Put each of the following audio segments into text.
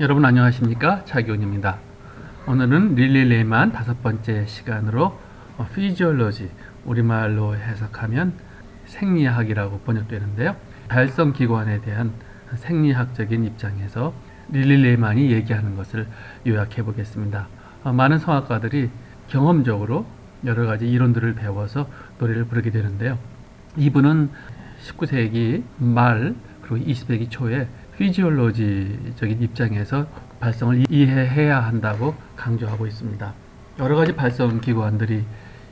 여러분 안녕하십니까 차기훈입니다. 오늘은 릴리 레이만 다섯 번째 시간으로 어, 피지올로지 우리말로 해석하면 생리학이라고 번역되는데요. 발성 기관에 대한 생리학적인 입장에서 릴리 레이만이 얘기하는 것을 요약해 보겠습니다. 어, 많은 성악가들이 경험적으로 여러 가지 이론들을 배워서 노래를 부르게 되는데요. 이분은 19세기 말 그리고 20세기 초에 physiology적인 입장에서 발성을 이해해야 한다고 강조하고 있습니다. 여러 가지 발성 기관들이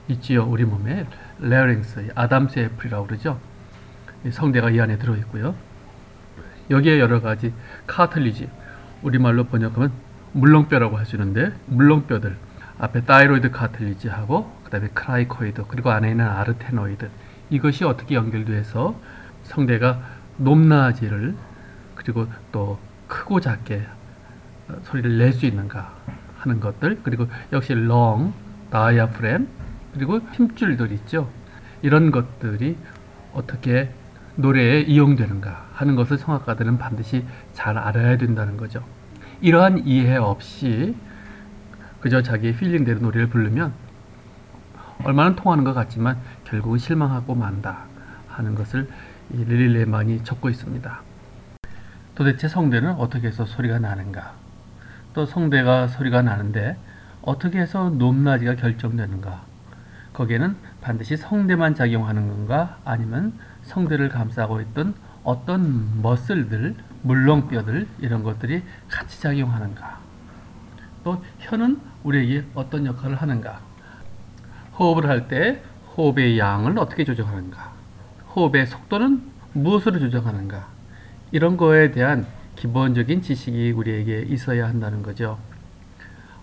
있지요. 우리 몸에 larynx, Adam's apple이라고 그러죠. 이 성대가 이 안에 들어 있고요. 여기에 여러 가지 cartilage, 우리말로 번역하면 물렁뼈라고 할 수 있는데 물렁뼈들 앞에 thyroid cartilage하고 그다음에 cricoid 그리고 안에 있는 arytenoid 이것이 어떻게 연결돼서 성대가 높낮이를 그리고 또 크고 작게 어, 소리를 낼 수 있는가 하는 것들. 그리고 역시 렁, 다이아프램 그리고 힘줄들 있죠. 이런 것들이 어떻게 노래에 이용되는가 하는 것을 성악가들은 반드시 잘 알아야 된다는 거죠. 이러한 이해 없이 그저 자기의 필링대로 노래를 부르면 얼마나 통하는 것 같지만 결국은 실망하고 만다 하는 것을 이 릴리 레만이 적고 있습니다. 도대체 성대는 어떻게 해서 소리가 나는가? 또 성대가 소리가 나는데 어떻게 해서 높낮이가 결정되는가? 거기에는 반드시 성대만 작용하는 건가? 아니면 성대를 감싸고 있던 어떤 머슬들, 물렁뼈들 이런 것들이 같이 작용하는가? 또 혀는 우리에게 어떤 역할을 하는가? 호흡을 할 때 호흡의 양을 어떻게 조정하는가? 호흡의 속도는 무엇으로 조정하는가? 이런 거에 대한 기본적인 지식이 우리에게 있어야 한다는 거죠.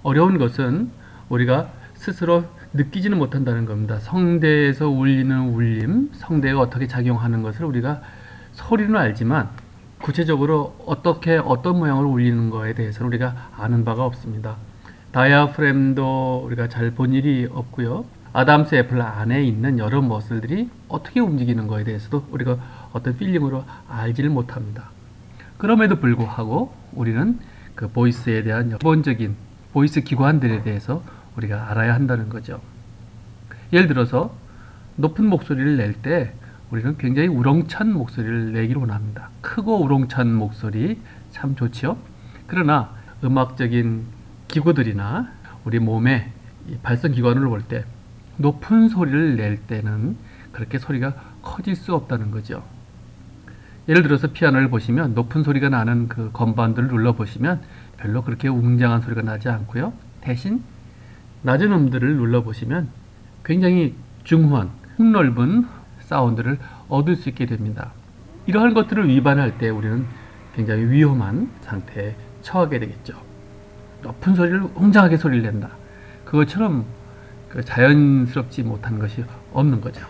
어려운 것은 우리가 스스로 느끼지는 못한다는 겁니다. 성대에서 울리는 울림, 성대가 어떻게 작용하는 것을 우리가 소리는 알지만 구체적으로 어떻게 어떤 모양으로 울리는 거에 대해서는 우리가 아는 바가 없습니다. diaphragm도 우리가 잘 본 일이 없고요. Adam's apple 안에 있는 여러 muscle들이 어떻게 움직이는 거에 대해서도 우리가 어떤 feeling으로 알지를 못합니다. 그럼에도 불구하고 우리는 그 voice에 대한 기본적인 voice 기관들에 대해서 우리가 알아야 한다는 거죠. 예를 들어서 높은 목소리를 낼 때 우리는 굉장히 우렁찬 목소리를 내기를 원합니다. 크고 우렁찬 목소리 참 좋지요. 그러나 음악적인 기구들이나 우리 몸의 발성 기관을 볼 때 높은 소리를 낼 때는 그렇게 소리가 커질 수 없다는 거죠. 예를 들어서 피아노를 보시면 높은 소리가 나는 그 건반들을 눌러 보시면 별로 그렇게 웅장한 소리가 나지 않고요. 대신 낮은 음들을 눌러 보시면 굉장히 중후한 폭넓은 사운드를 얻을 수 있게 됩니다. 이러한 것들을 위반할 때 우리는 굉장히 위험한 상태에 처하게 되겠죠. 높은 소리를 웅장하게 소리를 낸다. 그것처럼 그 자연스럽지 못한 것이 없는 거죠.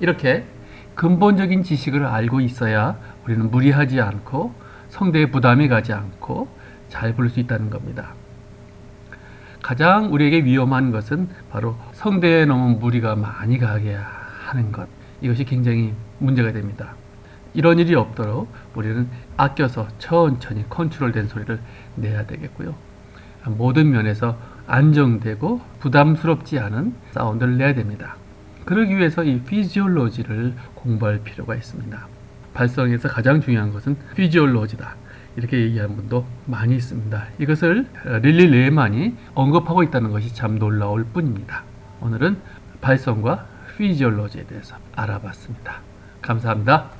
이렇게 근본적인 지식을 알고 있어야 우리는 무리하지 않고 성대에 부담이 가지 않고 잘 부를 수 있다는 겁니다. 가장 우리에게 위험한 것은 바로 성대에 너무 무리가 많이 가게 하는 것. 이것이 굉장히 문제가 됩니다. 이런 일이 없도록 우리는 아껴서 천천히 컨트롤된 소리를 내야 되겠고요. 모든 면에서 안정되고 부담스럽지 않은 사운드를 내야 됩니다. 그러기 위해서 이 피지올로지를 공부할 필요가 있습니다. 발성에서 가장 중요한 것은 피지올로지다. 이렇게 얘기하는 분도 많이 있습니다. 이것을 릴리 레만이 언급하고 있다는 것이 참 놀라울 뿐입니다. 오늘은 발성과 피지올로지에 대해서 알아봤습니다. 감사합니다.